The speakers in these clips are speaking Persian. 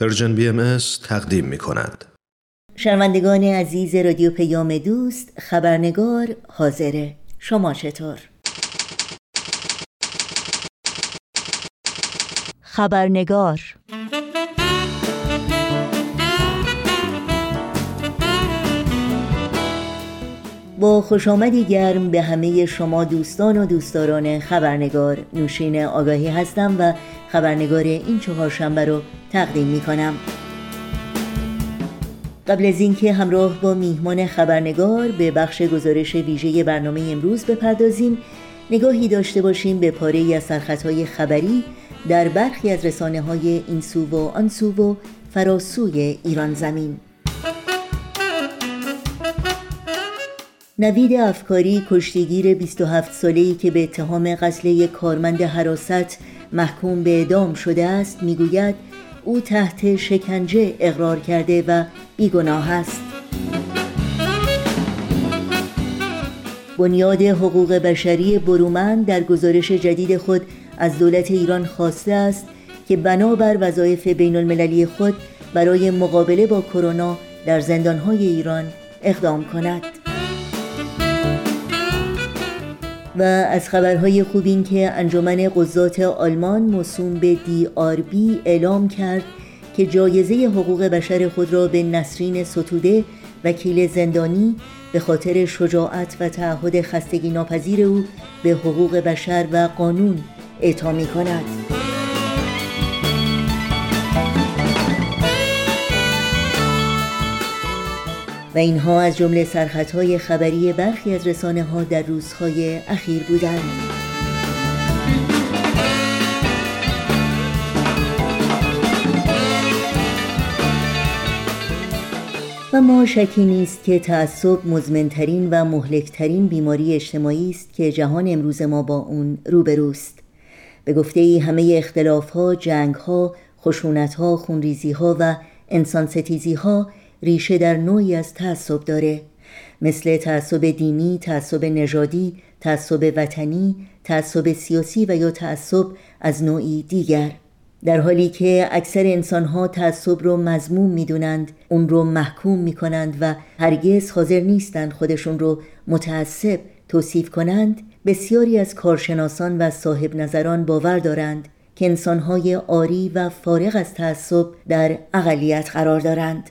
Persian BMS تقدیم می کند. شنوندگان عزیز رادیو پیام دوست خبرنگار حاضره شما چطور؟ خبرنگار با خوش آمدی گرم به همه شما دوستان و دوستداران خبرنگار نوشین آگاهی هستم و خبرنگار این چهارشنبه رو تقدیم می کنم قبل از اینکه همراه با میهمان خبرنگار به بخش گزارش ویژه برنامه امروز بپردازیم نگاهی داشته باشیم به پاره از سرخطهای خبری در برخی از رسانه های این سو و آن سو و فراسوی ایران زمین. نوید افکاری کشتیگیر 27 ساله‌ای که به اتهام قتل یک کارمند حراست محکوم به اعدام شده است می‌گوید او تحت شکنجه اقرار کرده و بیگناه است. بنیاد حقوق بشری برومند در گزارش جدید خود از دولت ایران خواسته است که بنابر وظایف بین المللی خود برای مقابله با کرونا در زندانهای ایران اقدام کند. و از خبرهای خوب این که انجمن قضات آلمان موسوم به دی آر بی اعلام کرد که جایزه حقوق بشر خود را به نسرین ستوده وکیل زندانی به خاطر شجاعت و تعهد خستگی ناپذیر او به حقوق بشر و قانون اعطا می کند. اینها از جمله سرخطهای خبری برخی از رسانه ها در روزهای اخیر بودند. و ما شکی نیست که تعصب مزمنترین و مهلکترین بیماری اجتماعی است که جهان امروز ما با اون روبروست به گفته ای همه اختلاف ها، جنگ ها، خشونت ها، خونریزی ها و انسان ستیزی ها ریشه در نوعی از تعصب داره. مثل تعصب دینی، تعصب نژادی، تعصب وطنی، تعصب سیاسی و یا تعصب از نوعی دیگر. در حالی که اکثر انسانها تعصب رو مزموم می‌دونند اون رو محکوم می‌کنند و هرگز حاضر نیستند خودشون رو متعصب توصیف کنند بسیاری از کارشناسان و صاحب نظران باور دارند که انسانهای آری و فارغ از تعصب در اقلیت قرار دارند.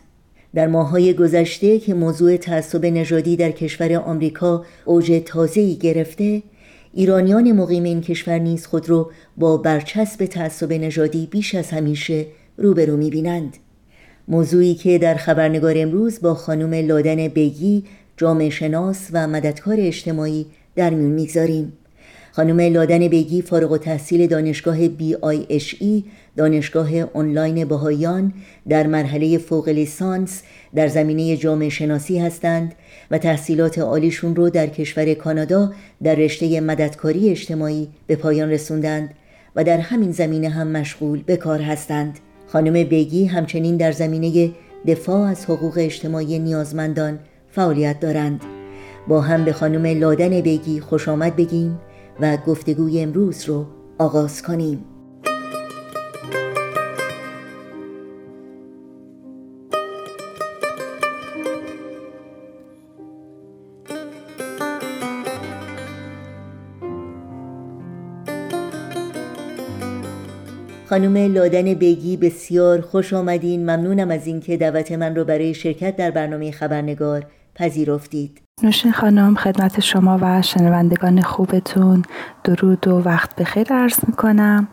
در ماهای گذشته که موضوع تعصب نژادی در کشور آمریکا اوج تازه‌ای گرفته ایرانیان مقیم این کشور نیز خود را با برچسب تعصب نژادی بیش از همیشه روبرو می‌بینند. موضوعی که در خبرنگار امروز با خانم لادن بگی جامعه شناس و مددکار اجتماعی در میون می‌گذاریم. خانم لادن بگی فارغ و تحصیل دانشگاه ای دانشگاه آنلاین بهایان در مرحله فوق لیسانس در زمینه جامعه شناسی هستند و تحصیلات عالیشون رو در کشور کانادا در رشته مددکاری اجتماعی به پایان رسوندند و در همین زمینه هم مشغول به کار هستند. خانم بگی همچنین در زمینه دفاع از حقوق اجتماعی نیازمندان فعالیت دارند. با هم به خانم لادن بگی خوش آمد بگیم و گفتگوی امروز رو آغاز کنیم. خانم لادن بگی بسیار خوش آمدین. ممنونم از اینکه دعوت من رو برای شرکت در برنامه خبرنگار پذیرفتید. نوشین خانم خدمت شما و شنوندگان خوبتون. درود و وقت بخیر عرض می‌کنم.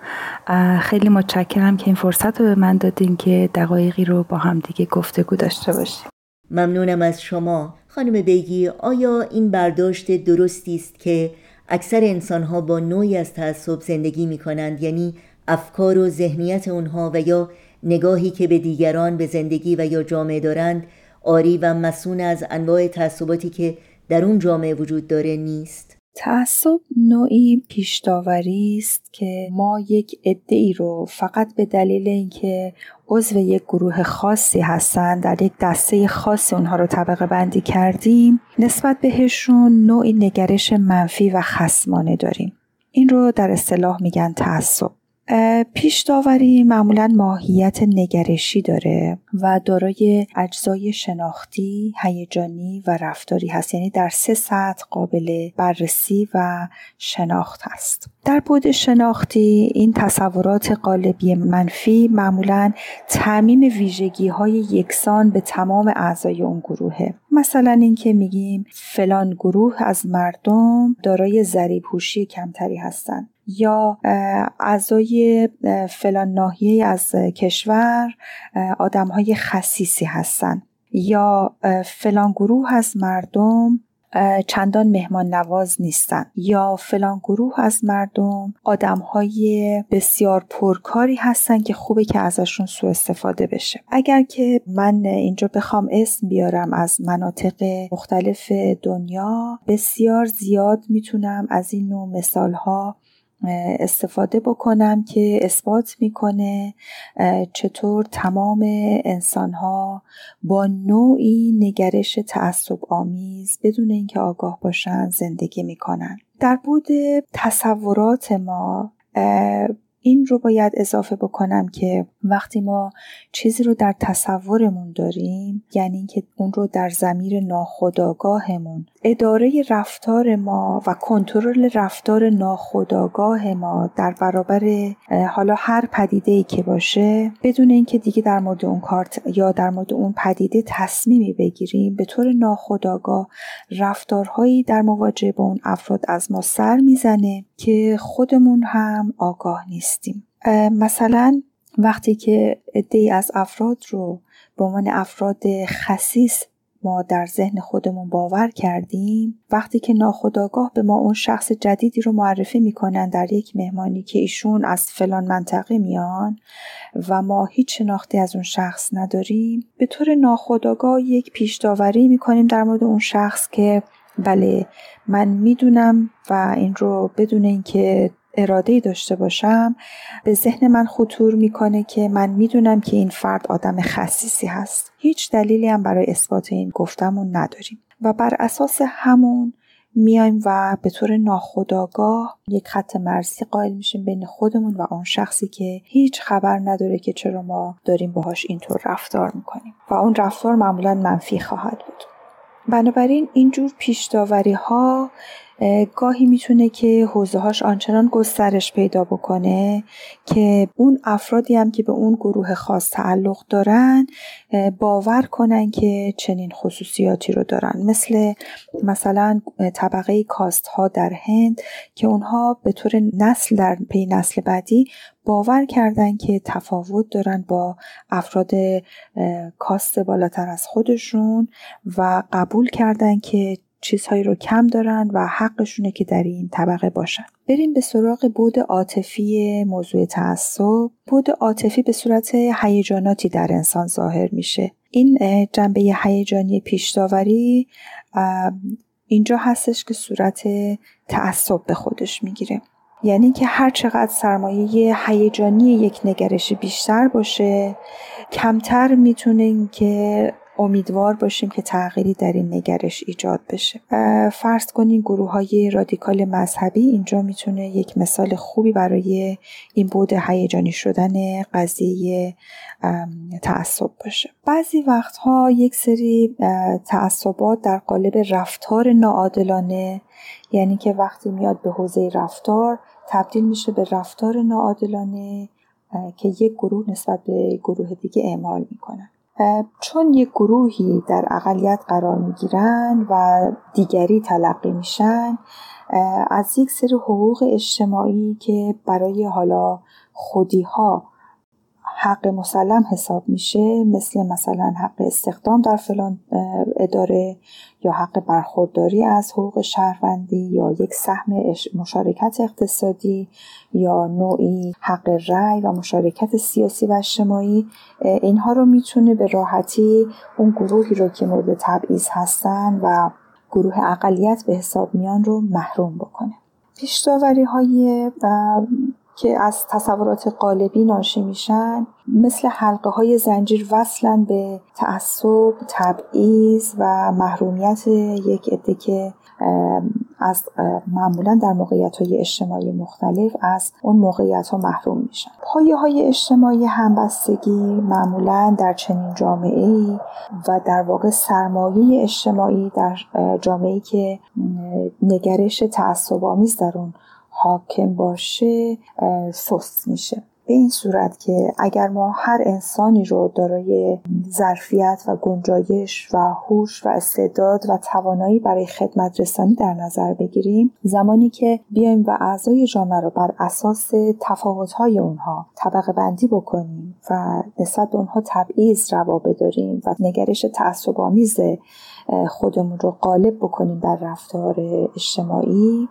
خیلی متشکرم که این فرصت رو به من دادین که دقایقی رو با هم دیگه گفتگو داشته باشیم. ممنونم از شما. خانم بگی آیا این برداشت درستی است که اکثر انسانها با نوعی از تعصب زندگی می کنند یعنی افکار و ذهنیت اونها و یا نگاهی که به دیگران به زندگی و یا جامعه دارند آری و مسون از انواع تعصباتی که در اون جامعه وجود داره نیست. تعصب نوعی پیشداوری است که ما یک عده ای رو فقط به دلیل اینکه عضو یک گروه خاصی هستند در یک دسته خاصی اونها رو طبقه بندی کردیم نسبت بهشون نوعی نگرش منفی و خسمانه داریم. این رو در اصطلاح میگن تعصب. پیش داوری معمولا ماهیت نگرشی داره و دارای اجزای شناختی، هیجانی و رفتاری هست. یعنی در سه سطح قابل بررسی و شناخت هست. در بود شناختی این تصورات قالبی منفی معمولا تعمیم ویژگی های یکسان به تمام اعضای اون گروهه. مثلا اینکه میگیم فلان گروه از مردم دارای ذریب کمتری هستند یا اعضای فلان ناحیه از کشور آدم های خصیصی هستند یا فلان گروه از مردم چندان مهمان نواز نیستن. یا فلان گروه از مردم آدم های بسیار پرکاری هستن که خوبه که ازشون سوء استفاده بشه. اگر که من اینجا بخوام اسم بیارم از مناطق مختلف دنیا بسیار زیاد می‌تونم از این نوع مثال ها استفاده بکنم که اثبات می‌کنه چطور تمام انسان ها با نوعی نگرش تعصب آمیز بدون اینکه آگاه باشن زندگی می‌کنن. در بود تصورات ما این رو باید اضافه بکنم که وقتی ما چیزی رو در تصورمون داریم یعنی اینکه اون رو در زمیر ناخودآگاهمون اداره رفتار ما و کنترل رفتار ناخودآگاه ما در برابر حالا هر پدیده ای که باشه بدون اینکه دیگه در مورد اون کارت یا در مورد اون پدیده تصمیمی بگیریم به طور ناخودآگاه رفتارهایی در مواجهه با اون افراد از ما سر می‌زنه که خودمون هم آگاه نیستیم مثلا وقتی که عدهای از افراد رو به عنوان افراد خصیص ما در ذهن خودمون باور کردیم وقتی که ناخداگاه به ما اون شخص جدیدی رو معرفی می‌کنن در یک مهمانی که ایشون از فلان منطقه میان و ما هیچ شناختی از اون شخص نداریم به طور ناخداگاه یک پیش داوری می‌کنیم در مورد اون شخص که بله من می‌دونم و این رو بدون اینکه اراده داشته باشم به ذهن من خطور می‌کنه که من می‌دونم که این فرد آدم خصیصی هست. هیچ دلیلی هم برای اثبات این گفتمون نداریم. و بر اساس همون میایم و به طور ناخودآگاه یک خط مرزی قائل میشیم بین خودمون و اون شخصی که هیچ خبر نداره که چرا ما داریم باهاش اینطور رفتار می‌کنیم. و اون رفتار معمولا منفی خواهد بود. بنابراین اینجور پیشداوری ها گاهی می‌تونه که حوزه هاش آنچنان گسترش پیدا بکنه که اون افرادی هم که به اون گروه خاص تعلق دارن باور کنن که چنین خصوصیاتی رو دارن. مثل مثلا طبقه کاست ها در هند که اونها به طور نسل در پی نسل بعدی باور کردن که تفاوت دارن با افراد کاست بالاتر از خودشون و قبول کردن که چیزهایی رو کم دارن و حقشونه که در این طبقه باشن. بریم به سراغ بود عاطفی موضوع تعصب. بود عاطفی به صورت هیجاناتی در انسان ظاهر میشه. این جنبه هیجانی پیشداوری اینجا هستش که صورت تعصب به خودش می‌گیره. یعنی که هر چقدر سرمایه هیجانی یک نگرش بیشتر باشه کمتر می‌تونه که امیدوار باشیم که تغییری در این نگرش ایجاد بشه. فرض کنین گروه های رادیکال مذهبی اینجا می‌تونه یک مثال خوبی برای این بود هیجانی شدن قضیه تعصب باشه. بعضی وقتها یک سری تعصبات در قالب رفتار ناعادلانه یعنی که وقتی میاد به حوزه رفتار تبدیل میشه به رفتار ناعادلانه که یک گروه نسبت به گروه دیگه اعمال می‌کنن چون یک گروهی در اقلیت قرار می‌گیرن و دیگری تلقی میشن از یک سری حقوق اجتماعی که برای حالا خودی ها حق مسلم حساب میشه مثل مثلا حق استخدام در فلان اداره یا حق برخورداری از حقوق شهروندی یا یک سهم مشارکت اقتصادی یا نوعی حق رأی و مشارکت سیاسی و اجتماعی اینها رو می‌تونه به راحتی اون گروهی رو که مورد تبعیض هستن و گروه اقلیت به حساب میان رو محروم بکنه. پیشتاوری های که از تصورات قالبی ناشی میشن مثل حلقه های زنجیر وصلن به تعصب، تبعیض و محرومیت یک عده که از معمولا در موقعیت های اجتماعی مختلف از اون موقعیت ها محروم میشن. پایه های اجتماعی همبستگی معمولا در چنین جامعه ای و در واقع سرمایه اجتماعی در جامعه که نگرش تعصب آمیز در اون حاکم باشه سست میشه. به این صورت که اگر ما هر انسانی رو دارای ظرفیت و گنجایش و هوش و استعداد و توانایی برای خدمت رسانی در نظر بگیریم زمانی که بیایم و اعضای جامعه رو بر اساس تفاوت‌های اونها طبقه بندی بکنیم و نسبت به اونها تبعیض روا بداریم و نگرش تعصب آمیز خودمون رو غالب بکنیم در رفتار اجتماعی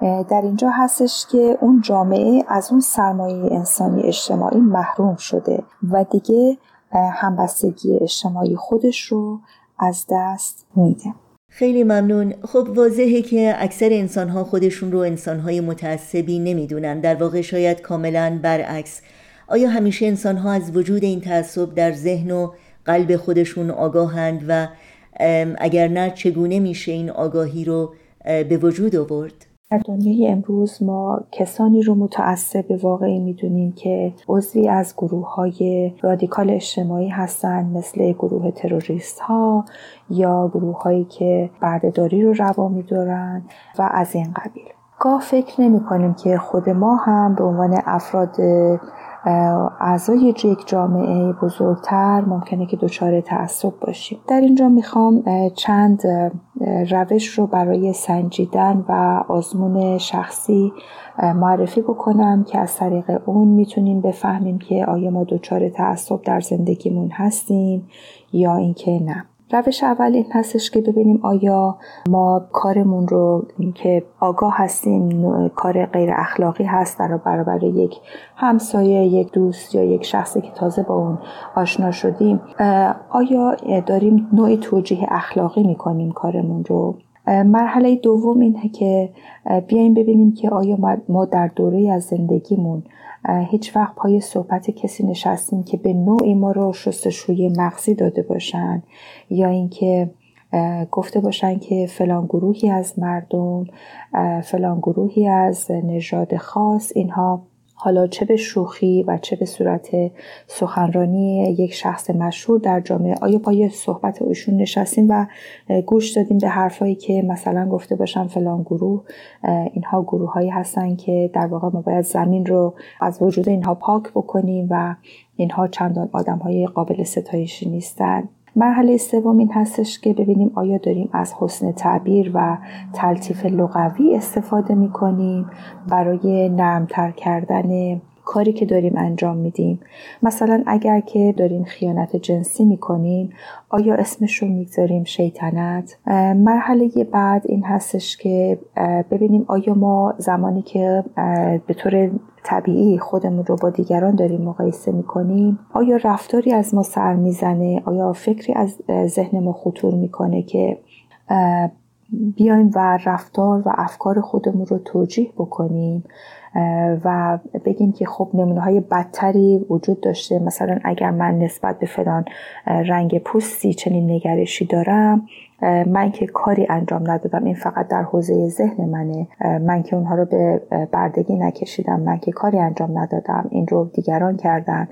در اینجا هستش که اون جامعه از اون سرمایه انسانی اجتماعی محروم شده و دیگه همبستگی اجتماعی خودش رو از دست میده. خیلی ممنون. خب واضحه که اکثر انسانها خودشون رو انسانهای متعصبی نمی‌دونن. در واقع شاید کاملا برعکس. آیا همیشه انسانها از وجود این تعصب در ذهن و قلب خودشون آگاهند و اگر نه چگونه میشه این آگاهی رو به وجود آورد؟ در دنیای امروز ما کسانی رو متعصب واقعی می‌دونیم که عضوی از گروه های رادیکال اجتماعی هستند مثل گروه تروریست ها یا گروه هایی که بردهداری رو روا میدارن و از این قبیل. گاه فکر نمی کنیم که خود ما هم به عنوان افراد اعضای یک جامعه بزرگتر ممکنه که دچار تعصب باشیم. در اینجا می‌خوام چند روش رو برای سنجیدن و آزمون شخصی معرفی بکنم که از طریق اون می‌تونیم بفهمیم که آیا ما دچار تعصب در زندگیمون هستیم یا اینکه نه. روش اول این هستش که ببینیم آیا ما کارمون رو که آگاه هستیم کار غیر اخلاقی هست در برابر یک همسایه یک دوست یا یک شخصی که تازه با اون آشنا شدیم آیا داریم نوع توجیه اخلاقی می‌کنیم کارمون رو؟ مرحله دوم اینه که بیایم ببینیم که آیا ما در دوره از زندگیمون هیچ وقت پای صحبت کسی نشستیم که به نوعی ما رو شستشوی مغزی داده باشن یا اینکه گفته باشن که فلان گروهی از مردم فلان گروهی از نژاد خاص اینها حالا چه به شوخی و چه به صورت سخنرانی یک شخص مشهور در جامعه. آیا پای صحبت ایشون نشستیم و گوش دادیم به حرفایی که مثلا گفته باشن فلان گروه؟ اینها گروه هایی هستن که در واقع ما باید زمین رو از وجود اینها پاک بکنیم و اینها چندان آدم های قابل ستایشی نیستند مرحله سوم این هستش که ببینیم آیا داریم از حسن تعبیر و تلطیف لغوی استفاده می کنیم برای نرمتر کردن کاری که داریم انجام میدیم. مثلا اگر که داریم خیانت جنسی می‌کنیم آیا اسمش رو می‌گذاریم شیطنت؟ مرحله بعد این هستش که ببینیم آیا ما زمانی که به طور طبیعی خودمون رو با دیگران داریم مقایسه می‌کنیم آیا رفتاری از ما سر می‌زنه؟ آیا فکری از ذهن ما خطور می‌کنه که بیایم و رفتار و افکار خودمون رو توجیه بکنیم؟ و بگیم که خب نمونه های بدتری وجود داشته. مثلا اگر من نسبت به فلان رنگ پوستی چنین نگرشی دارم من که کاری انجام ندادم این فقط در حوزه ذهن منه. من که اونها رو به بردگی نکشیدم من که کاری انجام ندادم این رو دیگران کردن.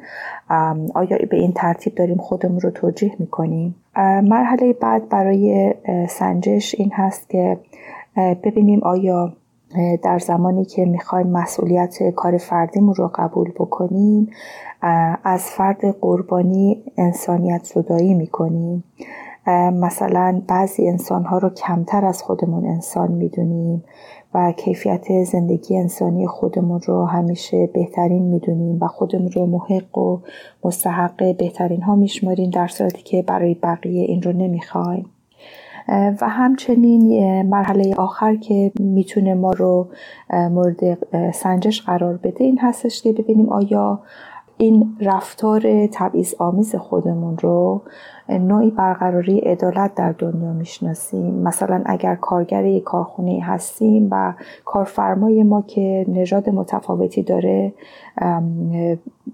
آیا به این ترتیب داریم خودمون رو توجیه می‌کنیم؟ مرحله بعد برای سنجش این هست که ببینیم آیا در زمانی که می‌خوایم مسئولیت کار فردیمون رو قبول بکنیم از فرد قربانی انسانیت زدایی می‌کنیم. مثلا بعضی انسانها رو کمتر از خودمون انسان می‌دونیم و کیفیت زندگی انسانی خودمون رو همیشه بهترین می‌دونیم و خودمون رو محق و مستحق بهترین ها میشماریم در صورتی که برای بقیه این رو نمی‌خوایم. و همچنین مرحله آخر که می‌تونه ما رو مورد سنجش قرار بده این هستش که ببینیم آیا این رفتار تبعیض آمیز خودمون رو نوعی برقراری عدالت در دنیا می‌شناسیم. مثلا اگر کارگر یک کارخونه هستیم و کارفرمای ما که نژاد متفاوتی داره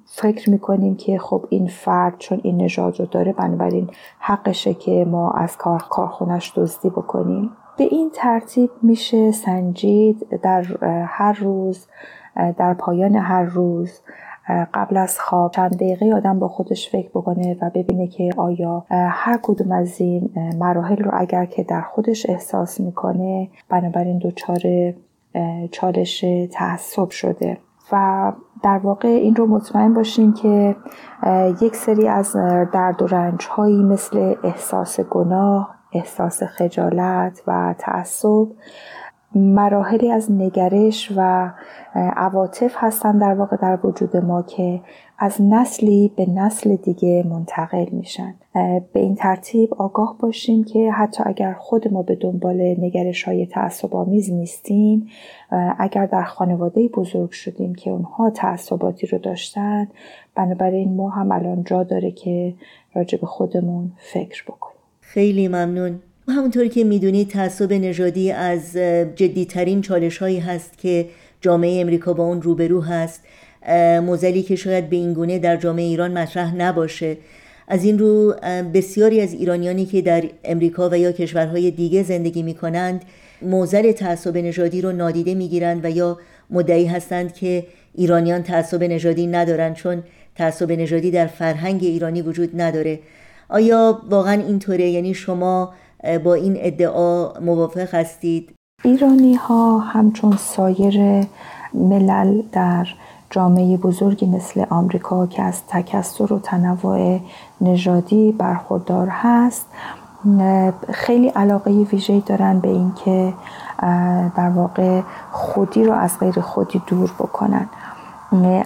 فکر می‌کنیم که خب این فرد چون این نژاد رو داره بنابراین حقشه که ما از کار کارخونش دزدی بکنیم. به این ترتیب میشه سنجید در هر روز در پایان هر روز قبل از خواب چند دقیقه آدم با خودش فکر بکنه و ببینه که آیا هر کدوم از این مراحل رو اگر که در خودش احساس می‌کنه بنابراین دچار چالش تعصب شده. و در واقع این رو مطمئن باشین که یک سری از درد و رنج هایی مثل احساس گناه، احساس خجالت و تعصب مراحلی از نگرش و عواطف هستن در واقع در وجود ما که از نسلی به نسل دیگه منتقل میشن. به این ترتیب آگاه باشیم که حتی اگر خود ما به دنبال نگرش های تعصب آمیز نیستیم اگر در خانواده بزرگ شدیم که اونها تعصباتی رو داشتن بنابراین ما هم الان جا داره که راجع به خودمون فکر بکنیم. خیلی ممنون. همونطوری که می‌دونید تعصب نژادی از جدیترین چالش هایی هست که جامعه امریکا با اون روبرو هست. موزلی که شاید به این گونه در جامعه ایران مطرح نباشه. از این رو بسیاری از ایرانیانی که در امریکا و یا کشورهای دیگه زندگی می کنند موزل تعصب نژادی رو نادیده می گیرند و یا مدعی هستند که ایرانیان تعصب نژادی ندارند چون تعصب نژادی در فرهنگ ایرانی وجود نداره. آیا واقعا اینطوره؟ یعنی شما با این ادعا موافق هستید؟ ایرانی ها همچون سایر ملل در جامعه بزرگی مثل آمریکا که از تکسر و تنوع نژادی برخوردار هست خیلی علاقه ویژه‌ای دارن به اینکه در واقع خودی رو از غیر خودی دور بکنن.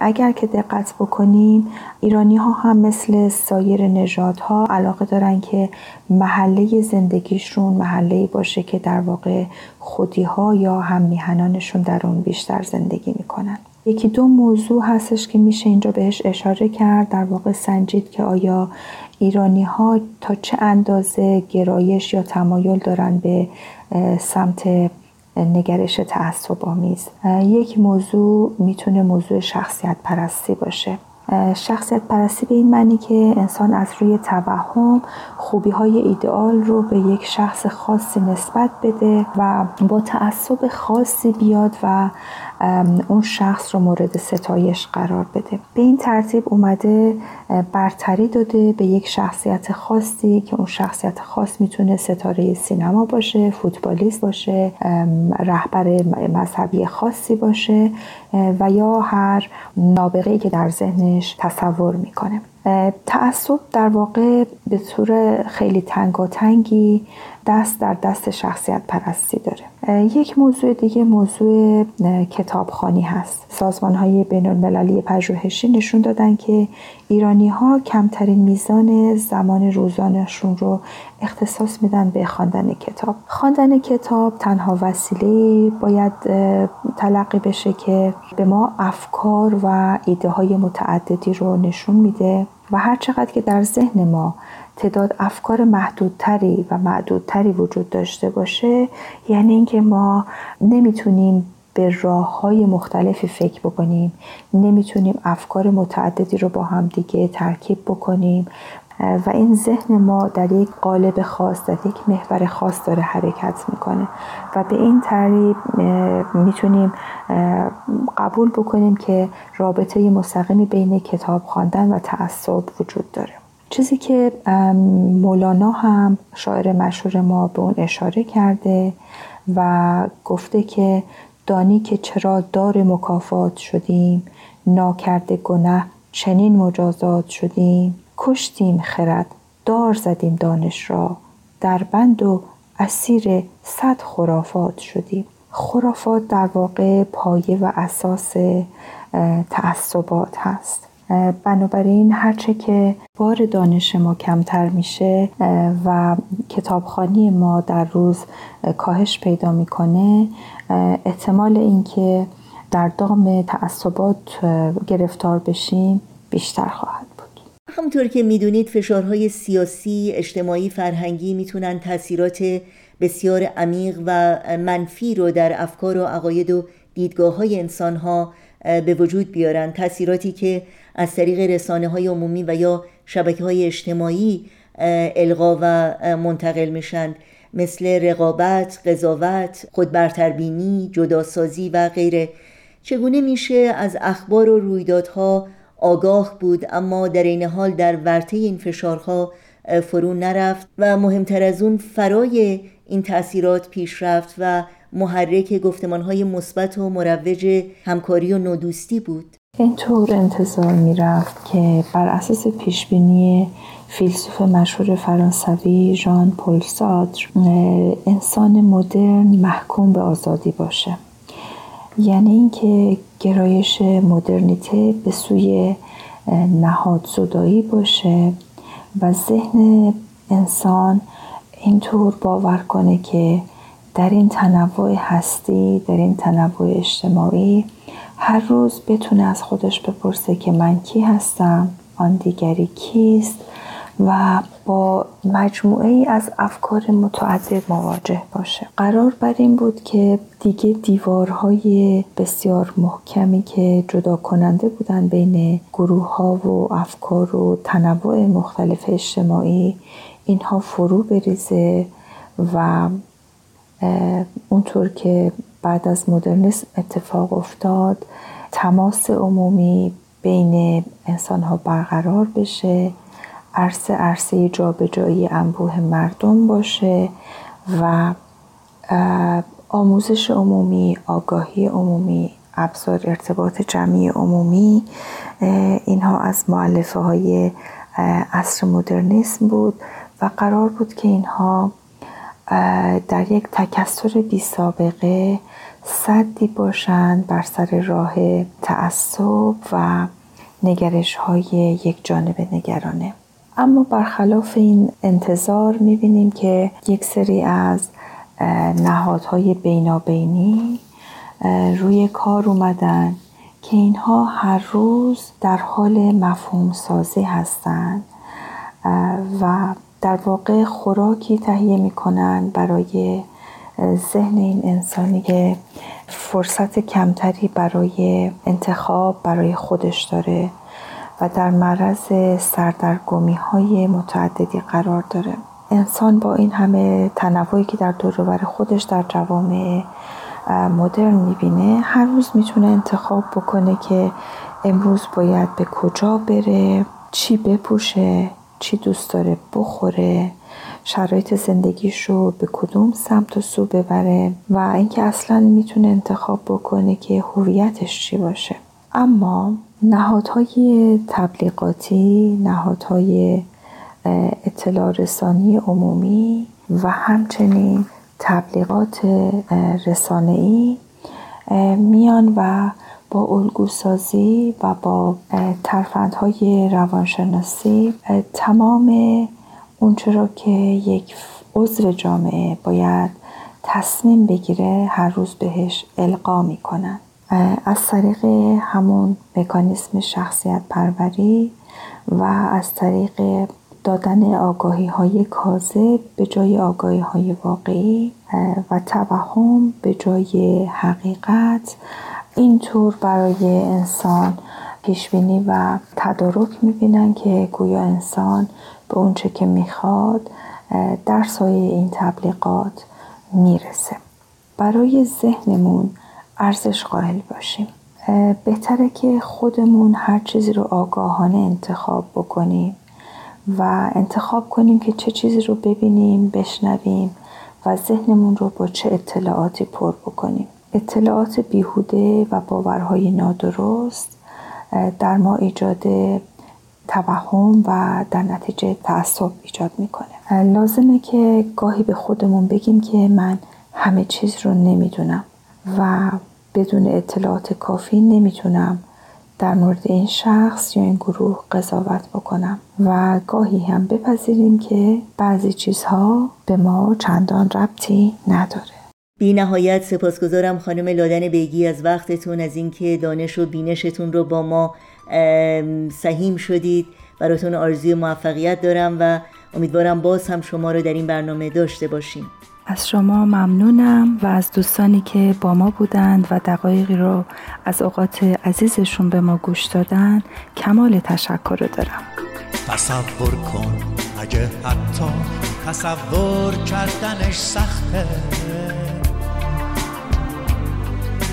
اگر که دقت بکنیم ایرانی ها هم مثل سایر نژادها علاقه دارن که محله زندگیشون محله باشه که در واقع خودی ها یا هم میهنانشون در اون بیشتر زندگی می‌کنن. یکی دو موضوع هستش که میشه اینجا بهش اشاره کرد در واقع سنجید که آیا ایرانی ها تا چه اندازه گرایش یا تمایل دارن به سمت نگرش تعصب آمیز یک موضوع می‌تونه موضوع شخصیت پرستی باشه. شخصیت پرستی به این معنی که انسان از روی توهم خوبی های ایدئال رو به یک شخص خاصی نسبت بده و با تعصب خاصی بیاد و اون شخص رو مورد ستایش قرار بده. به این ترتیب اومده برتری داده به یک شخصیت خاصی که اون شخصیت خاص می‌تونه ستاره سینما باشه فوتبالیست باشه رهبر مذهبی خاصی باشه و یا هر نابغه‌ای که در ذهنش تصور می‌کنه. تعصب در واقع به طور خیلی تنگی دست در دست شخصیت پرستی داره. یک موضوع دیگه موضوع کتابخانی هست. سازمان های بین المللی پژوهشی نشون دادن که ایرانی ها کمترین میزان زمان روزانشون رو اختصاص میدن به خواندن کتاب. خواندن کتاب تنها وسیله باید تلقی بشه که به ما افکار و ایده های متعددی رو نشون میده و هر چقدر که در ذهن ما تعداد افکار محدودتری و معدودتری وجود داشته باشه یعنی اینکه ما نمی‌تونیم به راه های مختلفی فکر بکنیم نمی‌تونیم افکار متعددی رو با هم دیگه ترکیب بکنیم و این ذهن ما در یک قالب خاص در یک محور خاص داره حرکت می‌کنه و به این طریق می‌تونیم قبول بکنیم که رابطه مستقیمی بین کتاب خواندن و تعصب وجود داره. چیزی که مولانا هم شاعر مشهور ما به اون اشاره کرده و گفته که دانی که چرا دار مکافات شدیم ناکرده گنه چنین مجازات شدیم. کشتیم خرد دار زدیم دانش را در بند و اسیر صد خرافات شدیم. خرافات در واقع پایه و اساس تعصبات هست. بنابراین هرچه که بار دانش ما کمتر میشه و کتابخانی ما در روز کاهش پیدا می‌کنه احتمال اینکه در دام تعصبات گرفتار بشیم بیشتر خواهد بود. همونطور که می‌دونید فشارهای سیاسی، اجتماعی، فرهنگی می‌تونن تاثیرات بسیار عمیق و منفی رو در افکار و عقاید و دیدگاه های انسان ها به وجود بیارن. تاثیراتی که از طریق رسانه های عمومی و یا شبکه های اجتماعی القا و منتقل میشن. مثل رقابت، قضاوت، خودبرتربینی، جداسازی و غیره. چگونه میشه از اخبار و رویدادها آگاه بود اما در این حال در ورطه این فشارها فرو نرفت و مهمتر از اون فرای این تاثیرات پیش رفت و محرک گفتمانهای مثبت و مروج همکاری و نودوستی بود. اینطور انتظار می‌رفت که بر اساس پیشبینی فیلسوف مشهور فرانسوی ژان پل سادر انسان مدرن محکوم به آزادی باشه. یعنی اینکه گرایش مدرنیته به سوی نهاد زدایی باشه و ذهن انسان اینطور باور کنه که در این تنوع هستی در این تنوع اجتماعی هر روز بتونه از خودش بپرسه که من کی هستم آن دیگری کیست و با مجموعه ای از افکار متعدد مواجه باشه. قرار بر این بود که دیگه دیوارهای بسیار محکمی که جدا کننده بودن بین گروه ها و افکار و تنوع مختلف اجتماعی اینها فرو بریزه و اونطور که بعد از مدرنیسم اتفاق افتاد تماس عمومی بین انسان ها برقرار بشه عرصه عرصه جابجایی انبوه مردم باشه و آموزش عمومی آگاهی عمومی ابزار ارتباط جمعی عمومی اینها از معلفه های عصر مدرنیسم بود و قرار بود که اینها در یک تکسر بی سابقه صدی باشند بر سر راه تعصب و نگرش های یک جانب نگرانه. اما برخلاف این انتظار می‌بینیم که یک سری از نهادهای بینابینی روی کار اومدن که اینها هر روز در حال مفهوم سازی هستند و در واقع خوراکی تهیه می‌کنن برای ذهن این انسانی که فرصت کمتری برای انتخاب برای خودش داره و در معرض سردرگمی های متعددی قرار داره. انسان با این همه تنوعی که در دور خودش در جوامع مدرن می‌بینه هر روز می‌تونه انتخاب بکنه که امروز باید به کجا بره چی بپوشه. چی دوست داره بخوره شرایط زندگیش رو به کدوم سمت و سو ببره و اینکه اصلا می‌تونه انتخاب بکنه که هویتش چی باشه. اما نهادهای تبلیغاتی نهادهای اطلاع رسانی عمومی و همچنین تبلیغات رسانه‌ای میان و با الگوسازی و با ترفندهای روانشناسی تمام اونچه را که یک عضو جامعه باید تصمیم بگیره هر روز بهش القا می‌کنن. از طریق همون مکانیسم شخصیت پروری و از طریق دادن آگاهی های کاذب به جای آگاهی های واقعی و توهم به جای حقیقت اینطور برای انسان پیشبینی و تدارک می‌بینن که گویا انسان به اونچه که می‌خواد در سایه این تبلیغات می‌رسه. برای ذهنمون ارزش قائل باشیم. بهتره که خودمون هر چیزی رو آگاهانه انتخاب بکنیم و انتخاب کنیم که چه چیزی رو ببینیم بشنویم و ذهنمون رو با چه اطلاعاتی پر بکنیم. اطلاعات بیهوده و باورهای نادرست در ما ایجاد توهم و در نتیجه تعصب ایجاد می‌کنه. لازمه که گاهی به خودمون بگیم که من همه چیز رو نمی‌دونم و بدون اطلاعات کافی نمی‌تونم در مورد این شخص یا این گروه قضاوت بکنم و گاهی هم بپذیریم که بعضی چیزها به ما چندان ربطی نداره. بی نهایت سپاسگزارم خانم لادن بیگی از وقتتون از اینکه دانش و بینشتون رو با ما سهیم شدید. براتون آرزوی موفقیت دارم و امیدوارم باز هم شما رو در این برنامه داشته باشیم. از شما ممنونم و از دوستانی که با ما بودند و دقایقی رو از اوقات عزیزشون به ما گوش دادن کمال تشکر رو دارم. تصور کن اگه حتی تصور کردنش سخته.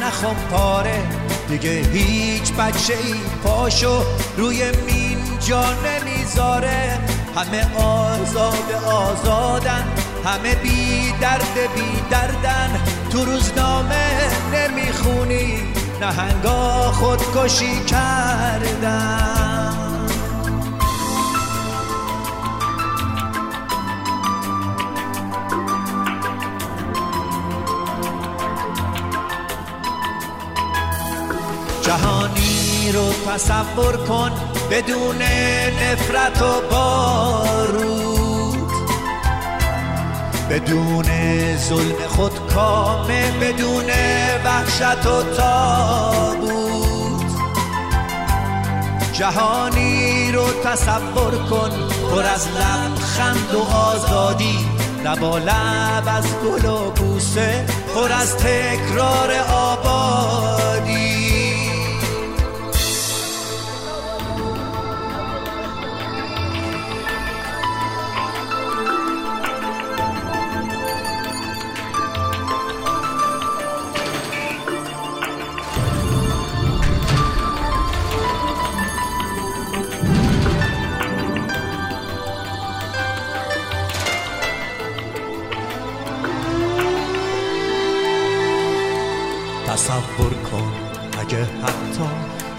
نه پاره. دیگه هیچ بچه ای پاشو روی مین جا نمی‌ذاره. همه آزاد آزادن همه بی درد بی دردن. تو روزنامه نمی‌خونی نهنگا خودکشی کردن. جهانی رو تصور کن بدون نفرت و بارود. بدون ظلم خود کامه بدون وحشت و تابود جهانی رو تصور کن پر از لبخند و آزادی. لبا لب از گل و بوسه پر از تکرار آبادی